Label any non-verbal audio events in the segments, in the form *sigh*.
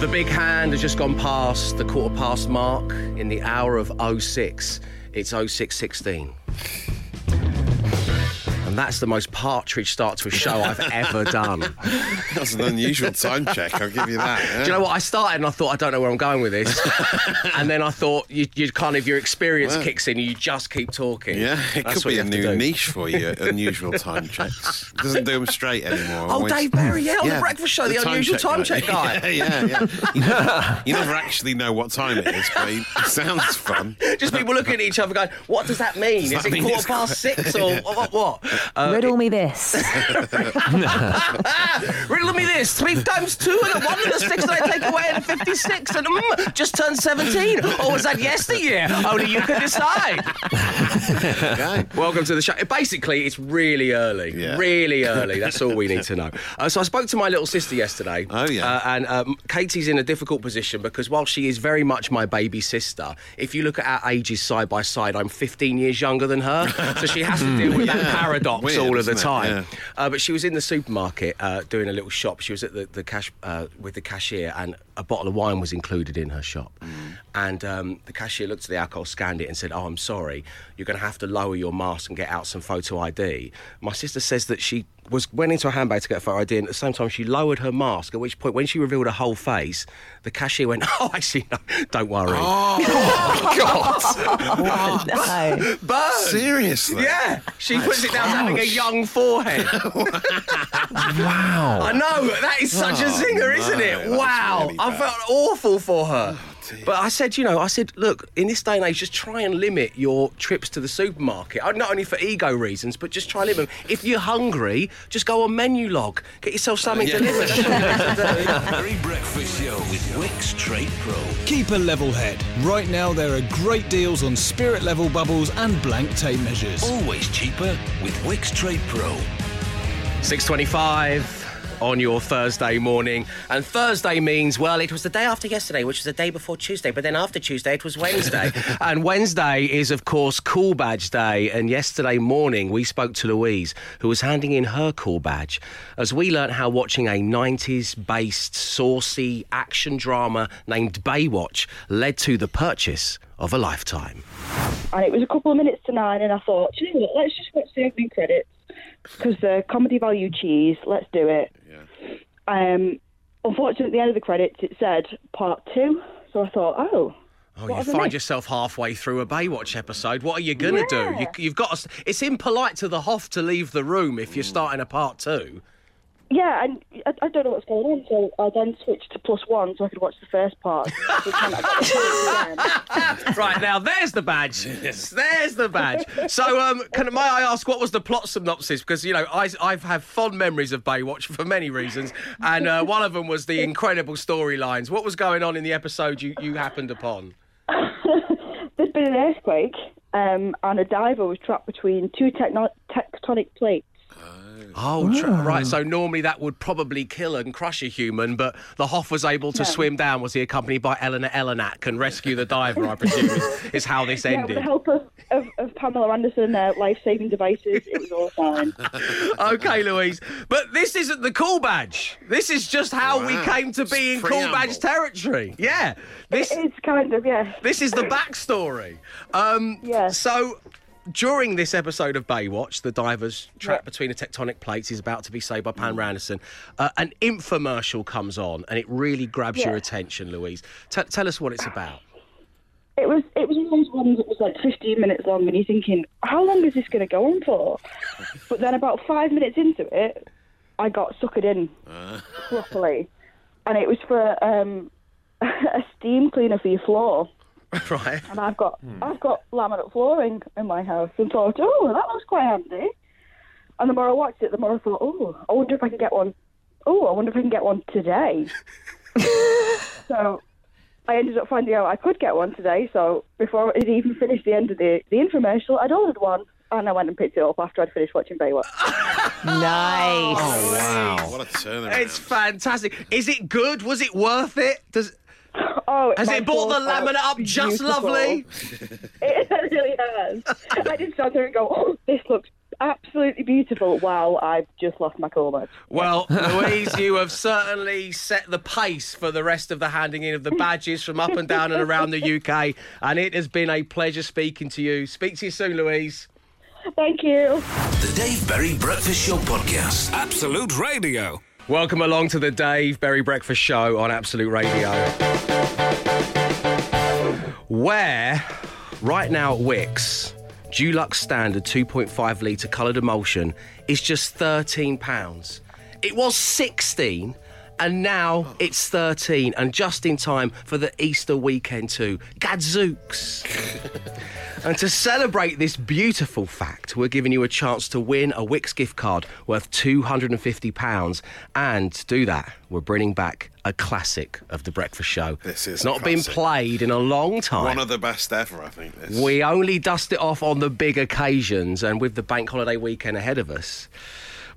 The big hand has just gone past the quarter past mark in the hour of 06. It's 0616. That's the most partridge start to a show I've ever done. *laughs* That's an unusual time check. I'll give you that. yeah. Do you know what? I started and I thought, I don't know where I'm going with this. *laughs* and then I thought, you, you kind of, your experience Well. kicks in and you just keep talking. Yeah, it That's could be a new niche for you. *laughs* Unusual time checks doesn't do them straight anymore. Oh, Always- Dave Berry, yeah, on Yeah, the breakfast show, the, time unusual time check guy. Yeah, yeah, yeah. You never, you never actually know what time it is, but it sounds fun. Just people looking at each other going, what does that mean? Does Is that it mean quarter past six or what? what? Uh, Riddle me this. *laughs* riddle me this. Three times two and a one and a six that I take away and 56 and mm, just turned 17. Or was that yesteryear? Only you can decide. Okay. Welcome to the show. Basically, it's really early. Yeah. Really early. That's all we need to know. Uh, so I spoke to my little sister yesterday. Oh, yeah. Uh, and um, Katie's in a difficult position because while she is very much my baby sister, if you look at our ages side by side, I'm 15 years younger than her. so she has to deal with that Yeah. Paradox Weird, all of the time. Yeah. Uh, but she was in the supermarket uh, doing a little shop. She was at the, the cash uh, with the cashier, and a bottle of wine was included in her shop. Mm. And um, the cashier looked at the alcohol, scanned it, and said, "Oh, I'm sorry. You're going to have to lower your mask and get out some photo ID." My sister says that she was went into her handbag to get a photo ID, and at the same time she lowered her mask. At which point, when she revealed her whole face, the cashier went, *laughs* "Oh, actually, no, don't worry." Oh, *laughs* God! *laughs* no. Burn. seriously? Yeah, she puts it down having a young forehead. Wow. I know that is such a Oh, zinger, no, isn't it? that's Wow, really I felt awful for her. Dear. but I said, you know, I said, look, in this day and age, just try and limit your trips to the supermarket. Uh, Not only for ego reasons, but just try and limit them. If you're hungry, just go on menu log, get yourself something Yeah. delivered. That's what you have to do. Breakfast Show with Wickes Trade Pro. Keep a level head. Right now, there are great deals on spirit level bubbles and blank tape measures. Always cheaper with Wickes Trade Pro. 6.25 on your Thursday morning. And Thursday means, well, it was the day after yesterday, which was the day before Tuesday. But then after Tuesday, it was Wednesday. *laughs* and Wednesday is, of course, Cool Badge Day. And yesterday morning, we spoke to Louise, who was handing in her Cool Badge, as we learnt how watching a 90s based, saucy action drama named Baywatch led to the purchase of a lifetime. and it was a couple of minutes to nine, and I thought, you know what? Let's just watch the opening credits because the comedy value cheese. Let's do it. Um, unfortunately, at the end of the credits, it said part two. So I thought, oh, Oh, What you find missed? yourself halfway through a Baywatch episode. What are you going to do? You, you've got. To, it's impolite to the Hoff to leave the room if you're starting a part two. Yeah, and I, I don't know what's going on. So I then switched to plus one so I could watch the first part. *laughs* So then I got the credits *laughs* again. right now, there's the badge. There's the badge. So, um, can may I ask what was the plot synopsis? Because you know, I I've had fond memories of Baywatch for many reasons, and uh, one of them was the incredible storylines. What was going on in the episode you you happened upon? *laughs* There's been an earthquake, um, and a diver was trapped between two techno- tectonic plates. Oh, tr- right. So normally that would probably kill and crush a human, but the Hoff was able to Yeah. swim down. Was he accompanied by Eleanor Eleniak and rescue the diver? I presume is, is how this Yeah, with the help of, of, of Pamela Anderson, uh, life-saving devices, it was all fine. *laughs* okay, Louise. But this isn't the cool badge. This is just how we Wow. came to be in It's cool preamble. badge territory. Yeah. This it's kind of, yeah. this is the backstory. Um, Yeah. So. During this episode of Baywatch, the diver's trapped Yeah. between the tectonic plates is about to be saved by Pam Anderson. Uh, an infomercial comes on, and it really grabs your attention, Louise. T- tell us what it's about. It was it was one of those ones that was like 15 minutes long, and you're thinking, how long is this going to go on for? *laughs* but then about five minutes into it, I got suckered in properly, and it was for um, *laughs* a steam cleaner for your floor. *laughs* right. And I've got hmm. I've got laminate flooring in my house, and thought, oh, that looks quite handy. And the more I watched it, the more I thought, oh, I wonder if I can get one. Oh, I wonder if I can get one today. *laughs* so I ended up finding out I could get one today. So before it even finished the end of the, the infomercial, I'd ordered one. And I went and picked it up after I'd finished watching Baywatch. *laughs* Nice. Oh wow. What a turnaround. It's fantastic. Is it good? Was it worth it? Does Oh, has my it brought the floor laminate up just beautiful. lovely? *laughs* It really has. I did stand there and go, oh, this looks absolutely beautiful. Wow, I've just lost my cool badge. Well, *laughs* Louise, you have certainly set the pace for the rest of the handing in of the badges from up and down and around the UK, and it has been a pleasure speaking to you. Speak to you soon, Louise. Thank you. The Dave Berry Breakfast Show Podcast. Absolute Radio. Welcome along to the Dave Berry Breakfast Show on Absolute Radio. Where, right now at Wickes, Dulux Standard 2.5 litre coloured emulsion is just £13. It was 16 and now it's 13 and just in time for the Easter weekend too. Gadzooks. *laughs* And to celebrate this beautiful fact, we're giving you a chance to win a Wickes gift card worth £250. And to do that, we're bringing back a classic of the breakfast show. This is It's a not been played in a long time. One of the best ever, I think. This. We only dust it off on the big occasions, and with the bank holiday weekend ahead of us,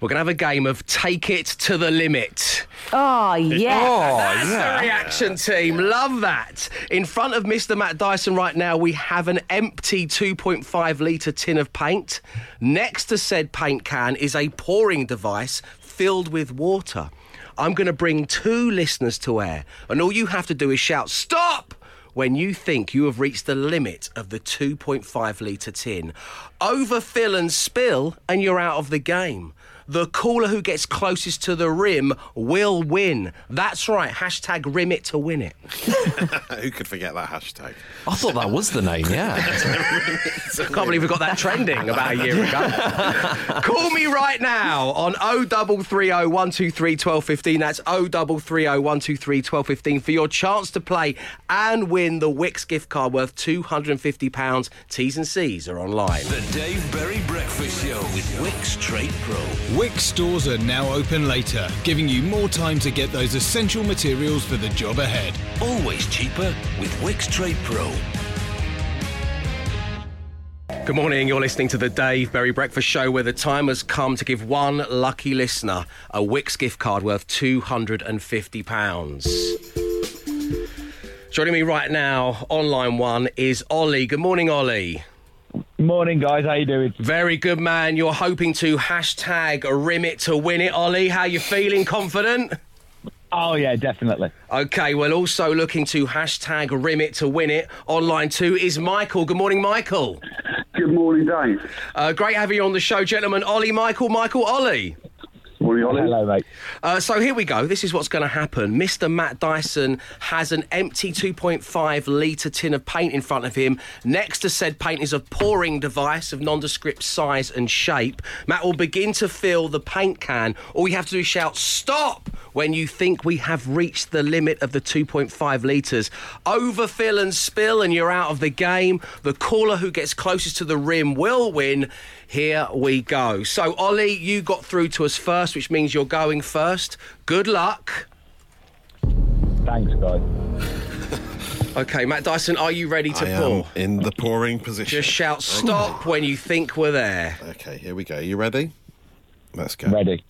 we're going to have a game of take it to the limit. Oh, oh yes. Oh, That's the reaction team. Love that. In front of Mr. Matt Dyson right now, we have an empty 2.5 litre tin of paint. Next to said paint can is a pouring device filled with water. I'm going to bring two listeners to air, and all you have to do is shout, Stop! When you think you have reached the limit of the 2.5 litre tin, overfill and spill, and you're out of the game. The caller who gets closest to the rim will win. That's right. Hashtag rim it to win it. *laughs* Who could forget that hashtag? I thought that was the name, yeah. *laughs* I can't believe we got that trending about a year ago. *laughs* Call me right now on 0330 123 1215. That's 0330 123 1215 for your chance to play and win the Wickes gift card worth £250. T's and C's are online. The Dave Berry Breakfast Show with Wickes Trade Pro. Wickes stores are now open later, giving you more time to get those essential materials for the job ahead. Always cheaper with Wickes Trade Pro. Good morning. You're listening to the Dave Berry Breakfast Show, where the time has come to give one lucky listener a Wickes gift card worth £250. Joining me right now on line one is Ollie. Good morning, Ollie. Morning, guys. How you doing? Very good, man. You're hoping to hashtag rim it to win it, Ollie. How you feeling? Confident? Oh yeah, definitely. Okay, well, also looking to hashtag rim it to win it. Online too is Michael. Good morning, Michael. Good morning, Dave. Uh, great having you on the show, gentlemen. Ollie, Michael, Michael, Ollie. Morning, Ollie. Hello, mate. Uh, so here we go. This is what's going to happen. Mr. Matt Dyson has an empty 2.5 litre tin of paint in front of him. Next to said paint is a pouring device of nondescript size and shape. Matt will begin to fill the paint can. All you have to do is shout, Stop! When you think we have reached the limit of the 2.5 litres. Overfill and spill, and you're out of the game. The caller who gets closest to the rim will win. Here we go. So, Ollie, you got through to us first, which means you're going first. Good luck. Thanks, guys. *laughs* Okay, Matt Dyson, are you ready to I pour? am in the pouring position. Just shout oh. stop when you think we're there. Okay, here we go. Are You ready? Let's go. Ready.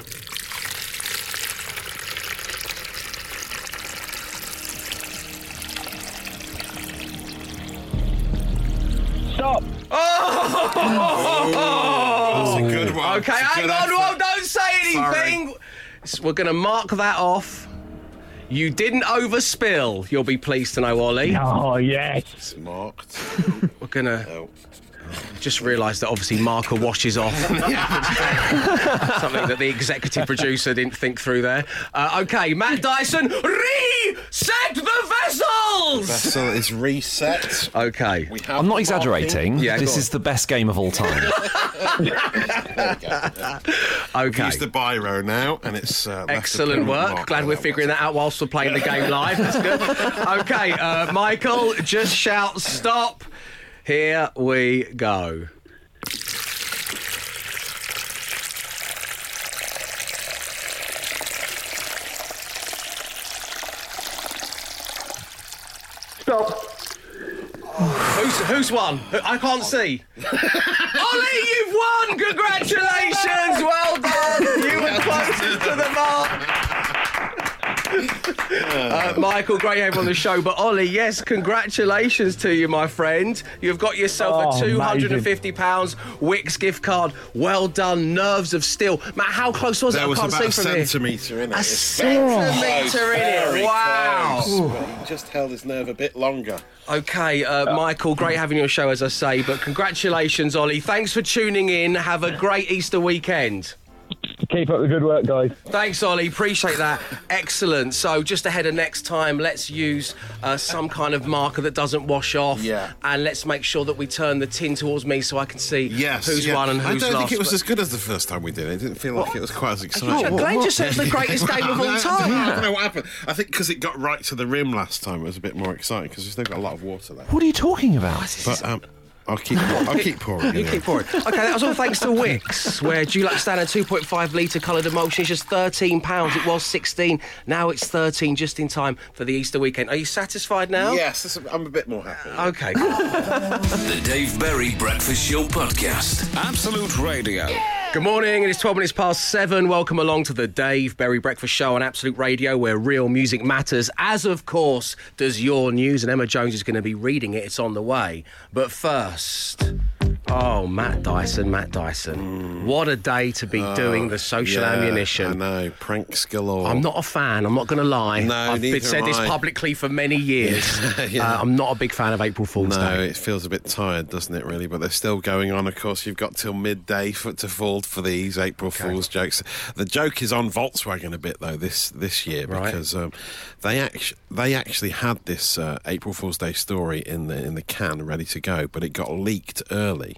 Stop. Oh! That's a good one. Okay, hang on, effort. well, don't say anything. S- We're going to mark that off. You didn't overspill, you'll be pleased to know, Ollie. Oh yes. It's marked. We're going to Oh. Just realised that obviously marker washes off. *laughs* Something that the executive producer didn't think through there. Uh, okay, Matt Dyson, reset the vessels! Vessel is reset. Okay. We have I'm not exaggerating. Yeah, this is the best game of all time. *laughs* Okay. Use the biro now, and it's uh, Excellent work. mark Glad we're figuring that out whilst we're playing the game live. That's good. *laughs* Okay, uh, Michael, just shout stop. Here we go. Stop. Who's who's won? I can't see. *laughs* Ollie, you've won! Congratulations! Well done. You were *laughs* closest to the mark. Uh, Michael, great to have on the show. But Ollie, yes, congratulations to you, my friend. You've got yourself Oh, a £250 Wickes gift card. Well done, nerves of steel. Matt, how close was it? There I was can't about a see from here. centimetre in it. A centimetre in it. Wow. he just held his nerve a bit longer. Okay, uh, Michael, great having you on your show, as I say. But congratulations, Ollie. Thanks for tuning in. Have a great Easter weekend. Keep up the good work, guys. Thanks, Ollie. Appreciate that. Excellent. So, just ahead of next time, let's use uh, some kind of marker that doesn't wash off. Yeah. And let's make sure that we turn the tin towards me so I can see Yes. who's yeah. won and who's lost. I don't lost. think it was But- as good as the first time we did it. It didn't feel like it was quite as exciting. Glenn just said it's the greatest game of *laughs* all time. I don't know what happened. I think because it got right to the rim last time, it was a bit more exciting because we've still got a lot of water left. What are you talking about? But um, I'll keep, I'll keep pouring. *laughs* You keep pouring. Okay, that was all thanks to Wickes, where Dulux Standard 2.5 litre coloured emulsion is just £13. It was 16 Now it's 13 just in time for the Easter weekend. Are you satisfied now? Yes, I'm a bit more happy. Okay. *laughs* The Dave Berry Breakfast Show Podcast. Absolute Radio. Good morning. It is 12 minutes past seven. Welcome along to the Dave Berry Breakfast Show on Absolute Radio, where real music matters, as of course does your news. And Emma Jones is going to be reading it. It's on the way. But first. Oh, Matt Dyson, Matt Dyson. What a day to be doing the social Mm. Yeah, ammunition. I know, pranks galore. I'm not a fan. I'm not going to lie. No, I've been said this I. publicly for many *laughs* years. Yeah. Uh, I'm not a big fan of April Fool's No, Day. it feels a bit tired, doesn't it, really? But they're still going on. Of course, you've got till midday for, to fall for these April Fool's jokes. The joke is on Volkswagen a bit, though, this this year, Right. because um, they, actu- they actually had this uh, April Fool's Day story in the, in the can ready to go, but it got leaked early.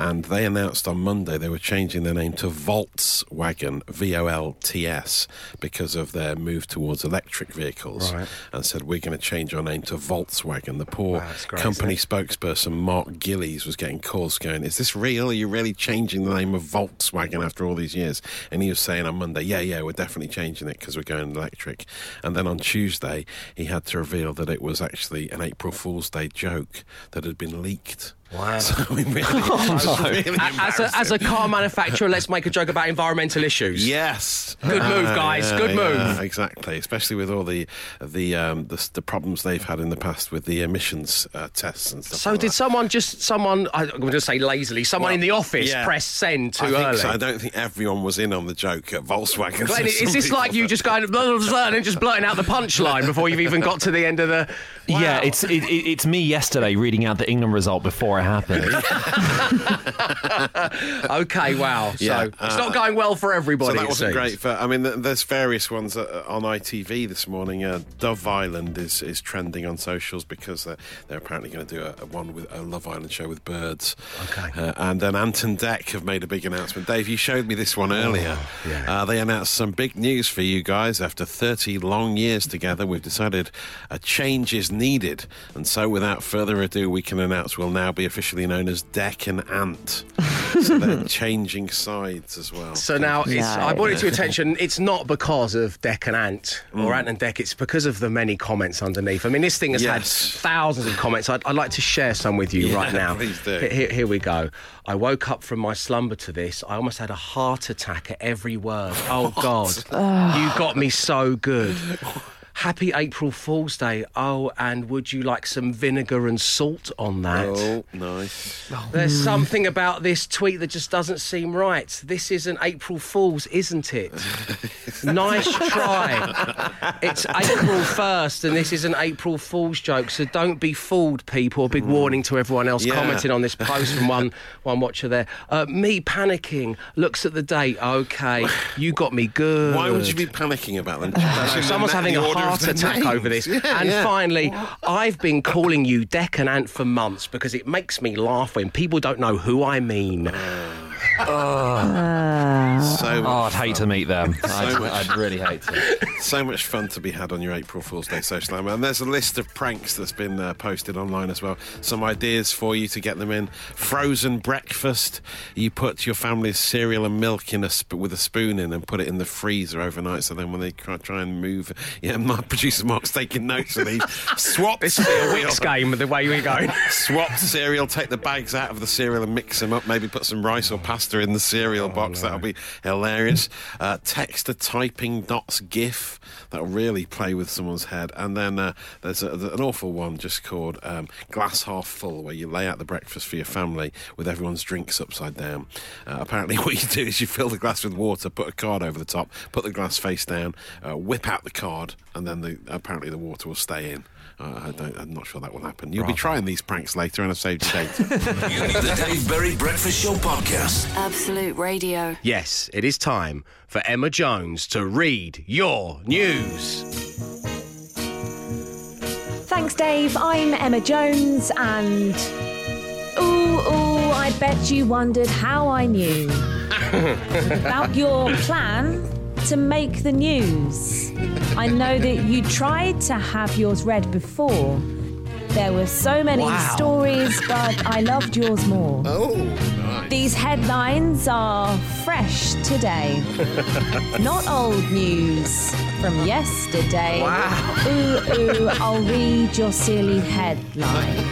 And they announced on Monday they were changing their name to Voltswagen, V O L T S, because of their move towards electric vehicles. Right. And said, We're going to change our name to Voltswagen. The poor Wow, great, company spokesperson Mark Gillies was getting calls going, Is this real? Are you really changing the name of Volkswagen after all these years? And he was saying on Monday, Yeah, yeah, we're definitely changing it because we're going electric. And then on Tuesday, he had to reveal that it was actually an April Fool's Day joke that had been leaked. Wow. *laughs* So we *laughs* really, oh, *laughs* really As a, as a car manufacturer, let's make a joke about environmental issues. Yes. Good move, guys. Good move. Exactly, especially with all the the um, the, the problems they've had in the past with the emissions uh, tests and stuff. So like did that. someone just someone I'm going to say lazily someone Well, in the office yeah. press send too I think early? so. I don't think everyone was in on the joke at Volkswagen. Glenn, *laughs* is this like you just going blah, blah, blah, and just blurting out the punchline before you've even got to the end of the? Yeah, it's it, it, it's me yesterday reading out the England result before it happened. *laughs* *laughs* okay. Wow. Yeah, so it's uh, not going well for everybody. So that wasn't seems. great. For, I mean, there's various ones on ITV this morning. Uh, Dove Island is, is trending on socials because uh, they're apparently going to do a, a one with a Love Island show with birds. Okay. Uh, and then Ant and Dec have made a big announcement. Dave, you showed me this one earlier. yeah. uh, they announced some big news for you guys. After 30 long years together, we've decided a change is needed. And so, without further ado, we can announce we'll now be officially known as Dec and Ant. *laughs* so they're changing sides as well. So now it's, I brought it to your attention. It's not because of Dec and Ant Mm. or Ant and Dec. It's because of the many comments underneath. I mean, this thing has Yes. had thousands of comments. I'd, I'd like to share some with you Yeah, right now. please do. Here, here we go. I woke up from my slumber to this. I almost had a heart attack at every word. Oh *laughs* God, *laughs* you got me so good. Happy April Fool's Day. Oh, and would you like some vinegar and salt on that? Oh, nice. There's something about this tweet that just doesn't seem right. This isn't April Fool's, isn't it? *laughs* nice try. It's April 1st, and this is an April Fool's joke, so don't be fooled, people. A big warning to everyone else Yeah. commenting on this post from one, *laughs* one watcher there. Uh, me panicking, looks at the date. Okay, you got me good. Why would you be panicking about them? *laughs* Someone's having a heart attack over this. *laughs* and finally, I've been calling you Dec and Ant for months because it makes me laugh when people don't know who I mean. So, Oh, I'd hate to meet them. *laughs* I'd, I'd really hate to. *laughs* so much fun to be had on your April Fool's Day social hour. And there's a list of pranks that's been uh, posted online as well. Some ideas for you to get them in. Frozen breakfast. You put your family's cereal and milk in a sp- with a spoon in and put it in the freezer overnight. So then when they try, try and move, yeah, my *laughs* producer Mark's taking notes of these. Swap This cereal. Wix game, the way we're going. Swap cereal, take the bags out of the cereal and mix them up. Maybe put some rice or pasta monster in the cereal box. That'll be hilarious. *laughs* Uh, text a typing dots GIF. That'll really play with someone's head. And then uh, there's a, an awful one just called um, glass half full, where you lay out the breakfast for your family with everyone's drinks upside down. Uh, apparently, *laughs* what you do is you fill the glass with water, put a card over the top, put the glass face down, uh, whip out the card, and then the, apparently the water will stay in. Uh, I don't, I'm not sure that will happen. You'll be trying these pranks later, and I've saved your date. *laughs* You need the Dave Berry Breakfast Show podcast. Absolute Radio. Yes, it is time for Emma Jones to read your news. Thanks, Dave. I'm Emma Jones, and. Ooh, ooh, I bet you wondered how I knew *laughs* about your plan to make the news. I know that you tried to have yours read before. There were so many Wow. stories, but I loved yours more. oh, nice. These headlines are fresh today. *laughs* Not old news from yesterday. Wow. Ooh, ooh, I'll read your silly headline.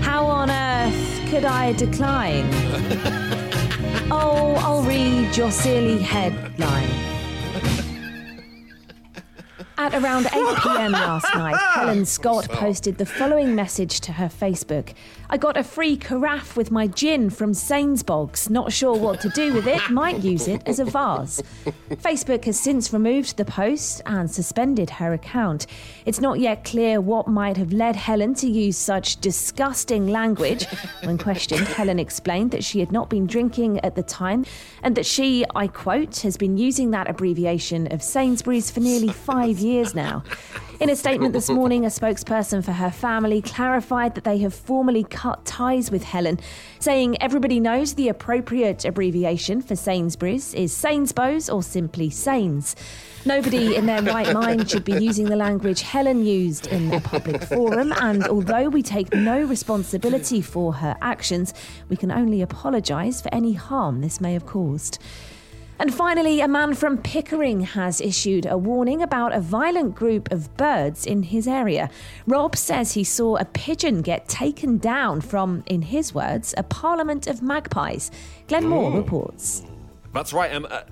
How on earth could I decline? *laughs* Oh, I'll read your silly headline. At around 8 pm last night, Helen Scott *laughs* posted the following message to her Facebook I got a free carafe with my gin from Sainsbogs. Not sure what to do with it, might use it as a vase. Facebook has since removed the post and suspended her account. It's not yet clear what might have led Helen to use such disgusting language. When questioned, *laughs* Helen explained that she had not been drinking at the time and that she, I quote, has been using that abbreviation of Sainsbury's for nearly five years now. In a statement this morning, a spokesperson for her family clarified that they have formally cut ties with Helen, saying everybody knows the appropriate abbreviation for Sainsbury's is Sainsbos or simply Sains. Nobody in their right *laughs* mind should be using the language Helen used in a public *laughs* forum, and although we take no responsibility for her actions, we can only apologise for any harm this may have caused. And finally, a man from Pickering has issued a warning about a violent group of birds in his area. Rob says he saw a pigeon get taken down from, in his words, a parliament of magpies. Glenn Moore reports. That's right. Um, uh,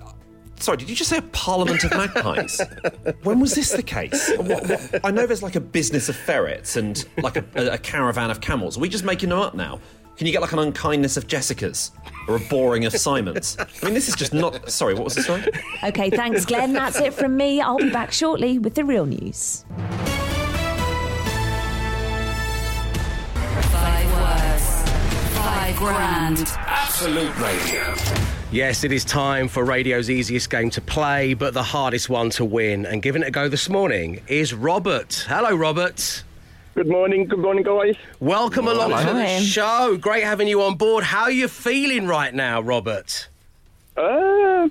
sorry, did you just say a parliament of magpies? *laughs* when was this the case? What, what, I know there's like a business of ferrets and like a, a, a caravan of camels. Are we just making them up now? Can you get like an unkindness of Jessica's or a boring of Simon's? I mean, this is just not. Sorry, what was the story? Okay, thanks, Glenn. That's it from me. I'll be back shortly with the real news. Five words. Five grand. Absolute Radio. Yes, it is time for radio's easiest game to play, but the hardest one to win. And giving it a go this morning is Robert. Hello, Robert. Good morning, good morning, guys. Welcome along to the Hi. show. Great having you on board. How are you feeling right now, Robert? Uh,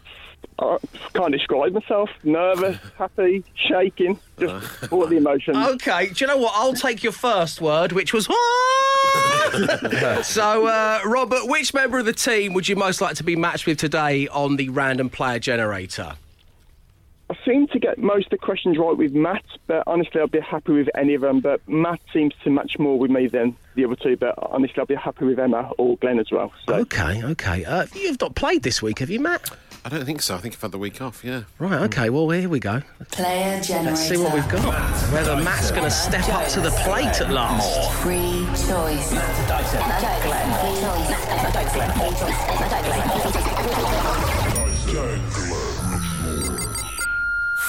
I can't describe myself. Nervous, *laughs* happy, shaking, just *laughs* all the emotions. Okay, do you know what? I'll take your first word, which was. *laughs* so, uh, Robert, which member of the team would you most like to be matched with today on the random player generator? I seem to get most of the questions right with Matt, but honestly, I'd be happy with any of them. But Matt seems to match more with me than the other two. But honestly, I'd be happy with Emma or Glenn as well. So Okay, okay. Uh, you've not played this week, have you, Matt? I don't think so. I think I've had the week off, yeah. Right, okay, well, here we go. Player generator. Let's see what we've got. Whether Matt's going to step up to the plate at last. Free choice.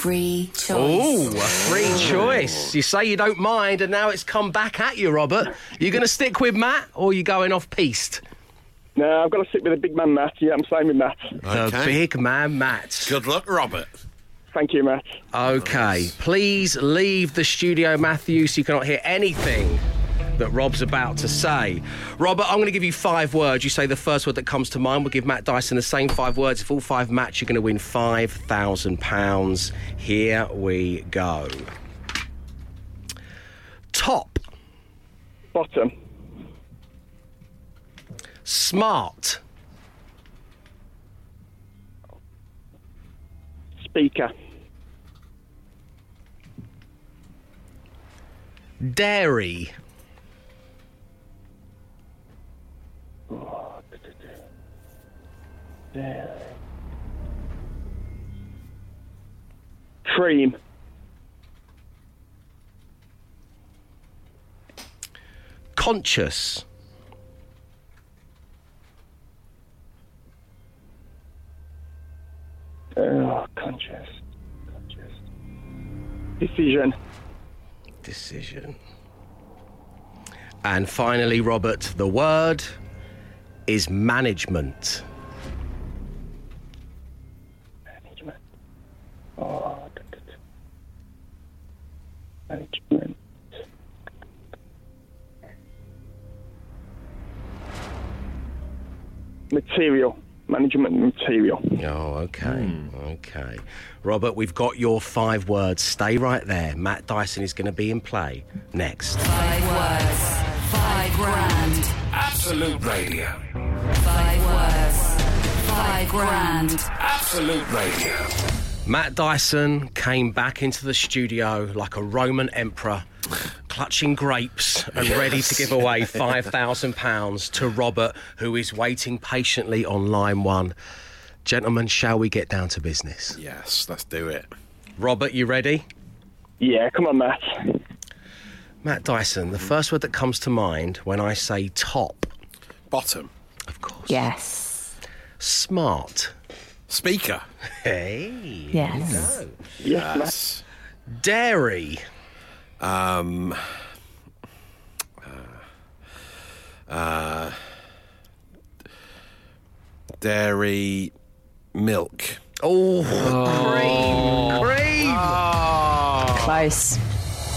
Free choice. Oh, a free choice. You say you don't mind, and now it's come back at you, Robert. You're going to stick with Matt, or you going off piste? no, I've got to stick with the big man Matt. Yeah, I'm staying with Matt. The big man, Matt. Good luck, Robert. Thank you, Matt. Okay, please leave the studio, Matthew, so you cannot hear anything that Rob's about to say. Robert, I'm going to give you five words. You say the first word that comes to mind. We'll give Matt Dyson the same five words. If all five match, you're going to win £5,000. Here we go. Top, Bottom, smart, speaker, dairy, uh, cream. Conscious. Oh, conscious. Conscious. Decision. Decision. And finally, Robert, the word is management. Material. Management material. Oh, okay. Hmm. Okay. Robert, we've got your five words. Stay right there. Matt Dyson is going to be in play next. Five words, five grand. Absolute Radio. Five words, five grand. Absolute Radio. Matt Dyson came back into the studio like a Roman emperor, clutching grapes and ready to give away *laughs* £5,000 to Robert, who is waiting patiently on line one. Gentlemen, shall we get down to business? Yes, let's do it. Robert, you ready? Yeah, come on, Matt. Matt Dyson, the first word that comes to mind when I say top, Bottom. of course. Yes. Smart. Speaker. Hey. Yes. Yes, Matt. Yes. Dairy. Um. Uh, uh, dairy milk. Oh, cream. Cream. Close.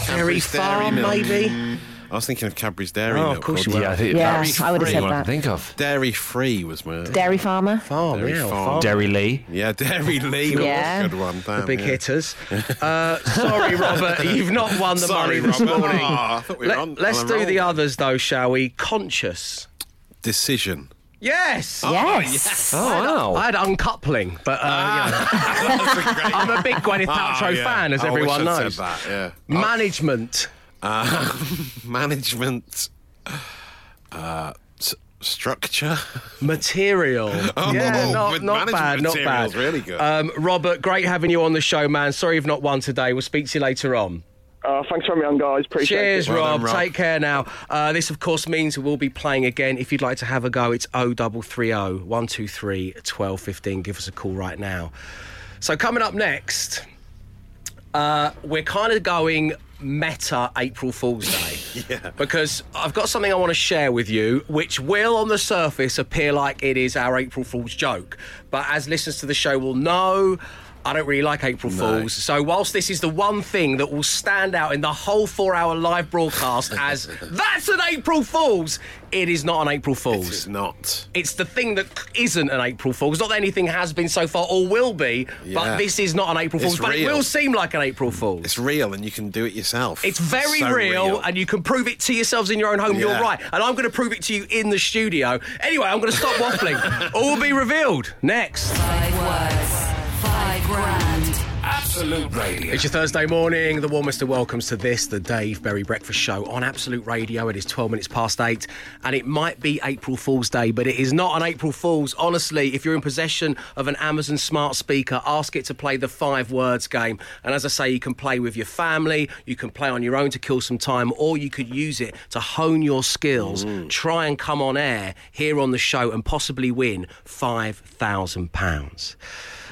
Dairy Cadbury's Farm, milk. maybe? I was thinking of Cadbury's Dairy Oh, Milk. of course you wasn't were. it? I think Yeah, I would have said one I that. think of. Dairy Free was my. Dairy farmer. Farm, Dairy yeah. Farm. Farm. Dairy Lee. Yeah, Dairy *laughs* Lee Yeah. was a good one. the big yeah. hitters. *laughs* Uh, sorry, Robert, you've not won the Sorry, money this Robert. morning. Oh, I thought we were Let, on- us on do roll. the others, though, shall we? Conscious. Decision. Yes. Yes. Oh, wow. I had uncoupling, but uh, you know, *laughs* I'm a big Gwyneth Ah, Paltrow yeah. fan, as I everyone I'd knows. Said that, yeah. Management. Uh, *laughs* management. Uh, s- structure. Material. *laughs* Oh, yeah, not, with not bad, not bad. really good. Um, Robert, great having you on the show, man. Sorry you've not won today. We'll speak to you later on. Uh, thanks for having me on, guys. Appreciate Cheers, it. Well Rob. done, Rob. Take care now. Uh, this, of course, means we will be playing again. If you'd like to have a go, it's 0330 123 1215. Give us a call right now. So, coming up next, uh, we're kind of going meta April Fool's Day. *laughs* Yeah. Because I've got something I want to share with you, which will, on the surface, appear like it is our April Fool's joke. But as listeners to the show will know, I don't really like April Fools. So, whilst this is the one thing that will stand out in the whole four hour live broadcast *laughs* as that's an April Fool's, it is not an April Fool's. It's not. It's the thing that isn't an April Fool's. Not that anything has been so far or will be, Yeah. but this is not an April It's Fool's. But it will seem like an April Fool's. It's real, and you can do it yourself. It's very So real, and you can prove it to yourselves in your own home. You're right, and I'm going to prove it to you in the studio. Anyway, I'm going to stop waffling. *laughs* All will be revealed next. Five words, five grand. Absolute Radio. It's your Thursday morning. The warmest of welcomes to this, the Dave Berry Breakfast Show on Absolute Radio. It is 12 minutes past eight, and it might be April Fool's Day, but it is not an April Fool's. Honestly, if you're in possession of an Amazon smart speaker, ask it to play the five words game. And as I say, you can play with your family, you can play on your own to kill some time, or you could use it to hone your skills, mm. try and come on air here on the show, and possibly win £5,000.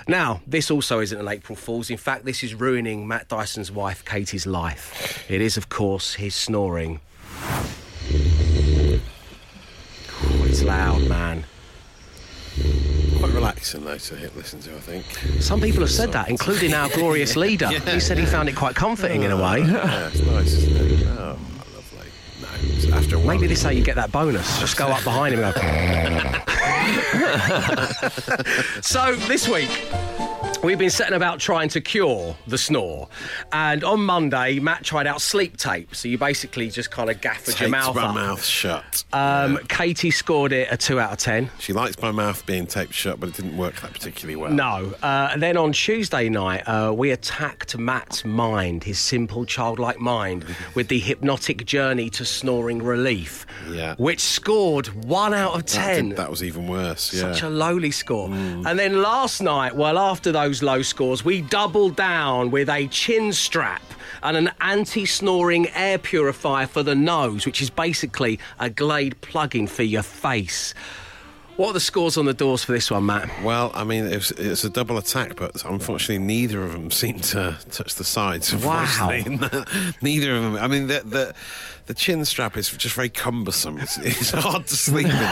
Now, this also isn't an April Fool's. In fact, this is ruining Matt Dyson's wife, Katie's life. It is, of course, his snoring. Oh, it's loud, man. quite relaxing though to listen to. I think. Some people have said that, including our glorious leader. *laughs* He said he found it quite comforting in a way. Yeah, it's nice, isn't it? Oh, lovely. No, after. Maybe this is how you get that bonus. Just go up behind him. *laughs* *laughs* so this week. We've been setting about trying to cure the snore. And on Monday, Matt tried out sleep tape. So you basically just kind of gaffed your mouth my up. mouth shut. Um, Katie scored it a 2 out of 10. She likes my mouth being taped shut, but it didn't work that particularly well. No. Uh, and then on Tuesday night, uh, we attacked Matt's mind, his simple childlike mind, with the hypnotic journey to snoring relief, Yeah. which scored 1 out of That, 10. did- that was even worse. Yeah. Such a lowly score. And then last night, well, after those those low scores, we doubled down with a chin strap and an anti snoring air purifier for the nose, which is basically a Glade plug in for your face. What are the scores on the doors for this one, Matt? Well, I mean, it's, was, it was a double attack, but unfortunately, neither of them seemed to touch the sides. Wow. *laughs* neither of them. I mean, the, the the chin strap is just very cumbersome. It's, it's hard to sleep in. and,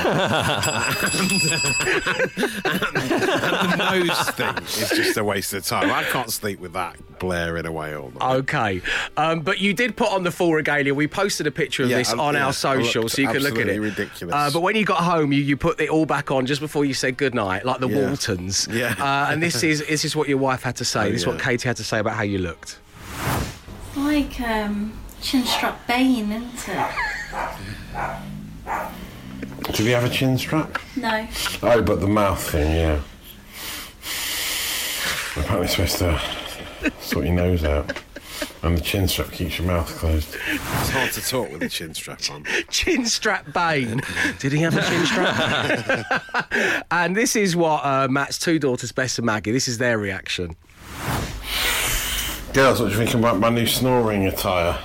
and the nose thing is just a waste of time. I can't sleep with that blaring away all night. Okay, um, but you did put on the full regalia. We posted a picture of Yeah, this on yeah, our I social, so you can look at it. absolutely ridiculous. Uh, but when you got home, you, you put it all back on just before you said goodnight, like the Yeah. Waltons. Yeah. Uh, and this is this is what your wife had to say. Oh, this is what. Katie had to say about how you looked. Like um, chin strap Bane, isn't it? Did you have a chin strap? No. Oh, but the mouth thing, yeah. Apparently, it's supposed to sort your nose out. And the chin strap keeps your mouth closed. It's hard to talk with a chin strap on. *laughs* Chin strap Bane. Did he have a chin strap? *laughs* and this is what uh, Matt's two daughters, Bess and Maggie. This is their reaction. Girls, what do you think about my new snoring attire?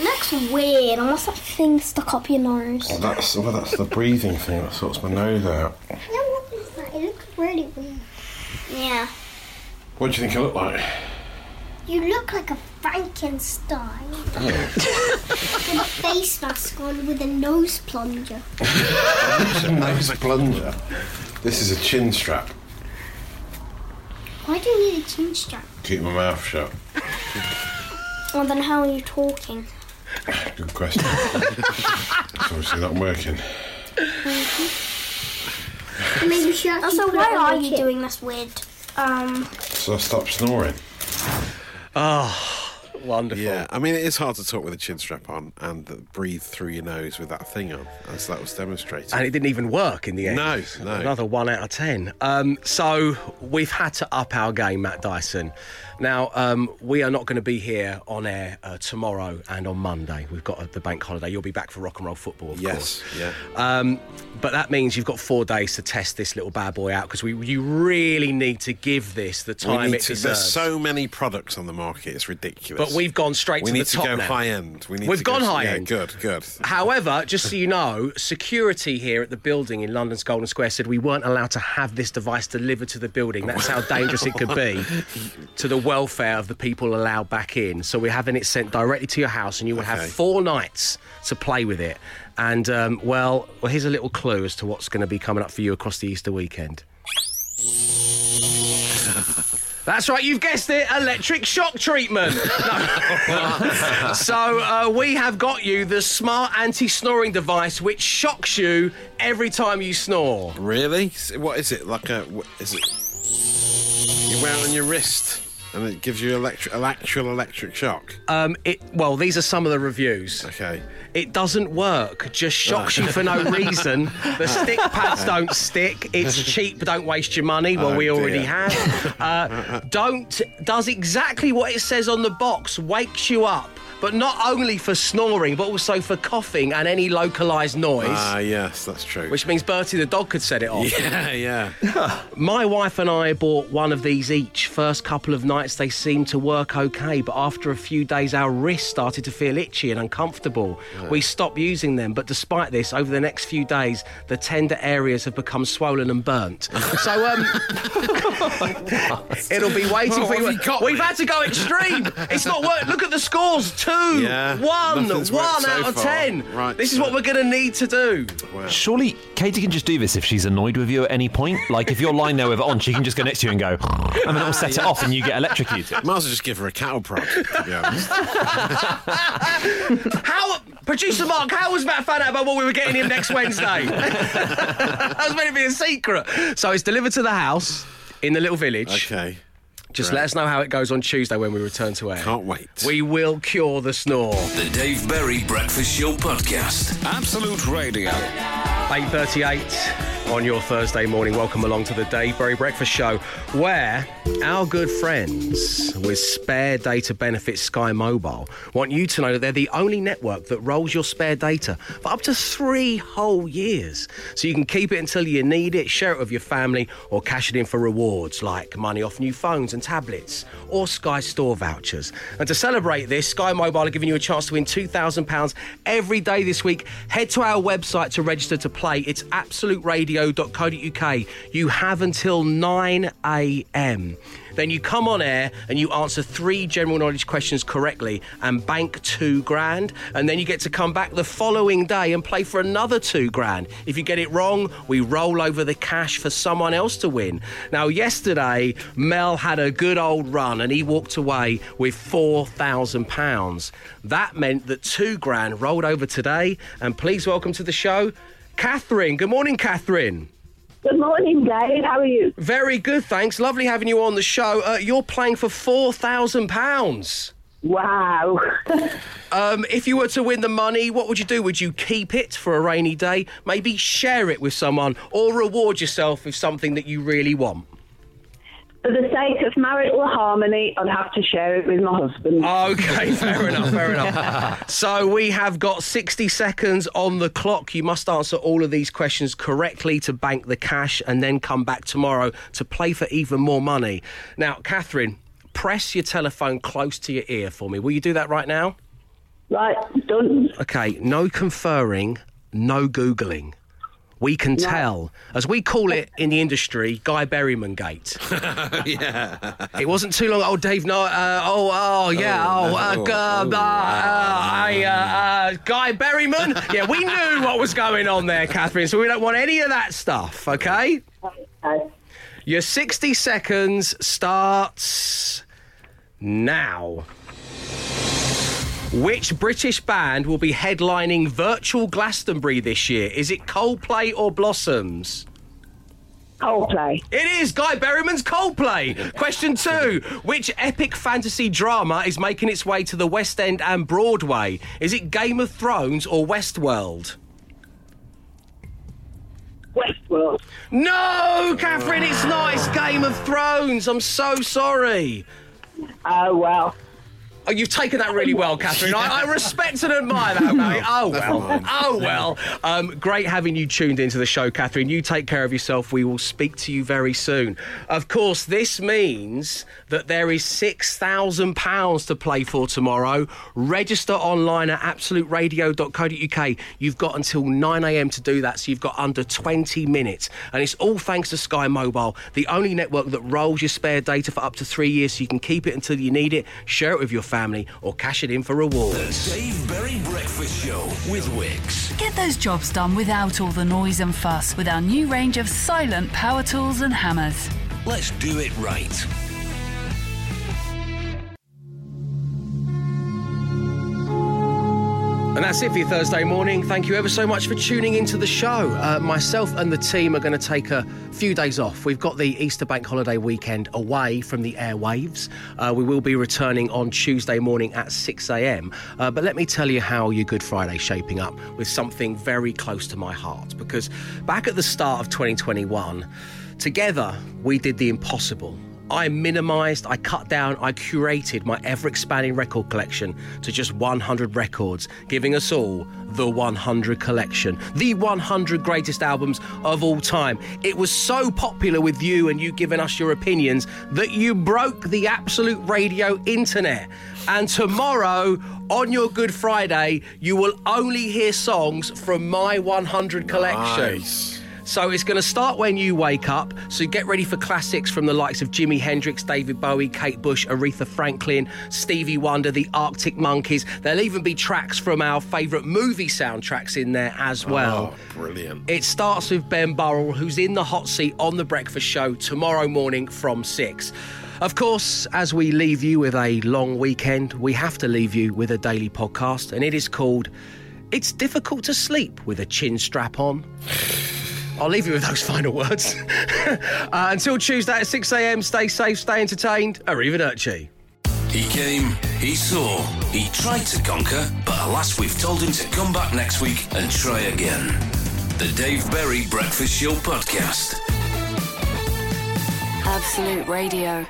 It looks weird, almost like thing stuck up your nose. Well, that's well, that's the breathing thing that sorts my nose out. No, what is that? It looks really weird. Yeah. What do you think I look like? You look like a Frankenstein. Oh. with a face mask on with a nose plunger. *laughs* A nose plunger. This is a chin strap. Why do you need a chin strap? Keep my mouth shut. Well, then how are you talking? Good question. it's obviously not working. Maybe should Also, why are you doing this weird? Um. So I stop snoring. Oh, wonderful. Yeah, I mean, it is hard to talk with a chin strap on and breathe through your nose with that thing on, as that was demonstrated. And it didn't even work in the end. No, no. Another one out of ten. Um, so we've had to up our game, Matt Dyson. Now, um, we are not going to be here on air uh, tomorrow and on Monday. We've got uh, the bank holiday. You'll be back for rock and roll football, of Yes, course. yeah. Um, but that means you've got four days to test this little bad boy out because we you really need to give this the time it to, deserves. there's so many products on the market, it's ridiculous. But we've gone straight we to the to top We need to go high end. We need We've to go- gone high yeah, end. Good, good. However, just so you know, security here at the building in London's Golden Square said we weren't allowed to have this device delivered to the building. That's how dangerous it could be *laughs* to the welfare of the people allowed back in. So we're having it sent directly to your house, and you will have four nights to play with it. And um, well, well, here's a little clue as to what's going to be coming up for you across the Easter weekend. That's right, you've guessed it electric shock treatment. *laughs* No. *laughs* so, uh, we have got you the smart anti snoring device which shocks you every time you snore. Really? What is it? Like a. wh- Is it. You wear it on your wrist and it gives you electric, an actual electric shock? Um, it well, these are some of the reviews. Okay. It doesn't work. Just shocks you for no reason. The stick pads don't stick. It's cheap. Don't waste your money. Well, Oh, we already dear. have. Uh, don't does exactly what it says on the box. Wakes you up, but not only for snoring, but also for coughing and any localised noise. Ah, yes, that's true. which means Bertie the dog could set it off. *laughs* yeah, yeah. *laughs* My wife and I bought one of these each. First couple of nights they seemed to work okay, but after a few days our wrists started to feel itchy and uncomfortable. We stopped using them, but despite this, over the next few days the tender areas have become swollen and burnt. *laughs* so um it'll be waiting Well, for you. have you got, We've had to go extreme. it's not work. Look at the scores. Two, Yeah, one, nothing's worked one so out of far. ten. Right, This is what we're gonna need to do. Surely Katie can just do this if she's annoyed with you at any point. Like if you're lying there with it on, she can just go next to you and go, *laughs* and then it'll set it off and you get electrocuted. Might as well just give her a cattle prod, to be honest. *laughs* How, producer Mark, how was Matt found out about what we were getting him next Wednesday? *laughs* that was meant to be a secret. So it's delivered to the house in the little village. Okay. Just Great. let us know how it goes on Tuesday when we return to air. Can't wait. We will cure the snore. The Dave Berry Breakfast Show Podcast. Absolute Radio. 8.38 on your Thursday morning. Welcome along to the Daveberry Breakfast Show, where our good friends with spare data benefits Sky Mobile want you to know that they're the only network that rolls your spare data for up to three whole years. So you can keep it until you need it, share it with your family, or cash it in for rewards like money off new phones and tablets or Sky Store vouchers. And to celebrate this, Sky Mobile are giving you a chance to win £2,000 every day this week. Head to our website to register to play. It's absoluteradio.co.uk. You have until 9 a.m. Then you come on air and you answer three general knowledge questions correctly and bank two grand. And then you get to come back the following day and play for another two grand. If you get it wrong, we roll over the cash for someone else to win. Now, yesterday, Mel had a good old run and he walked away with £4,000. That meant that two grand rolled over today. And please welcome to the show, Catherine. Good morning, Catherine. Good morning, Dave. How are you? Very good, thanks. Lovely having you on the show. Uh, you're playing for four thousand pounds. Wow. *laughs* um, if you were to win the money, what would you do? Would you keep it for a rainy day? Maybe share it with someone, or reward yourself with something that you really want? For the sake of marital harmony, I'd have to share it with my husband. Okay, *laughs* fair enough, fair enough. *laughs* So we have got 60 seconds on the clock. You must answer all of these questions correctly to bank the cash and then come back tomorrow to play for even more money. Now, Catherine, press your telephone close to your ear for me. Will you do that right now? Right, done. Okay, no conferring, no Googling. We can tell, as we call it in the industry, Guy Berryman Gate. *laughs* yeah. It wasn't too long. Oh, Dave, no. Uh, oh, oh, yeah. Oh, Oh, uh, no. g- uh, Oh, uh, I, uh, uh, Guy Berryman. Yeah, we knew what was going on there, Catherine. So we don't want any of that stuff. Okay. Your 60 seconds starts now. Which British band will be headlining virtual Glastonbury this year? Is it Coldplay or Blossoms? Coldplay. It is Guy Berryman's Coldplay. Question two. Which epic fantasy drama is making its way to the West End and Broadway? Is it Game of Thrones or Westworld? Westworld. No, Catherine, it's not. It's Game of Thrones. I'm so sorry. Oh, well. Oh, you've taken that really well, Catherine. I, I respect and admire that, mate. *laughs* Oh, well. Oh, well. Um, great having you tuned into the show, Catherine. You take care of yourself. We will speak to you very soon. Of course, this means that there is £6,000 to play for tomorrow. Register online at absoluteradio.co.uk. You've got until 9am to do that, so you've got under 20 minutes. And it's all thanks to Sky Mobile, the only network that rolls your spare data for up to three years so you can keep it until you need it, share it with your family, or cash it in for rewards. Dave Berry Breakfast Show with Wickes. Get those jobs done without all the noise and fuss with our new range of silent power tools and hammers. Let's do it right. And that's it for your Thursday morning. Thank you ever so much for tuning into the show. Uh, myself and the team are going to take a few days off. We've got the Easter bank holiday weekend away from the airwaves. Uh, we will be returning on Tuesday morning at 6 a.m. Uh, but let me tell you how your Good Friday shaping up with something very close to my heart. Because back at the start of 2021, together we did the impossible. I minimised, I cut down, I curated my ever expanding record collection to just 100 records, giving us all the 100 collection, the 100 greatest albums of all time. It was so popular with you and you giving us your opinions that you broke the absolute radio internet. And tomorrow, on your Good Friday, you will only hear songs from my 100 collection. Nice. So it's going to start when you wake up. So get ready for classics from the likes of Jimi Hendrix, David Bowie, Kate Bush, Aretha Franklin, Stevie Wonder, the Arctic Monkeys. There'll even be tracks from our favourite movie soundtracks in there as oh, well. Oh, brilliant. It starts with Ben Burrell, who's in the hot seat on The Breakfast Show tomorrow morning from 6. Of course, as we leave you with a long weekend, we have to leave you with a daily podcast, and it is called It's Difficult to Sleep with a Chin Strap On. *sighs* *laughs* I'll leave you with those final words. *laughs* uh, until Tuesday at 6 a.m., stay safe, stay entertained. Arrivederci. He came, he saw, he tried to conquer, but alas, we've told him to come back next week and try again. The Dave Berry Breakfast Show Podcast. Absolute Radio.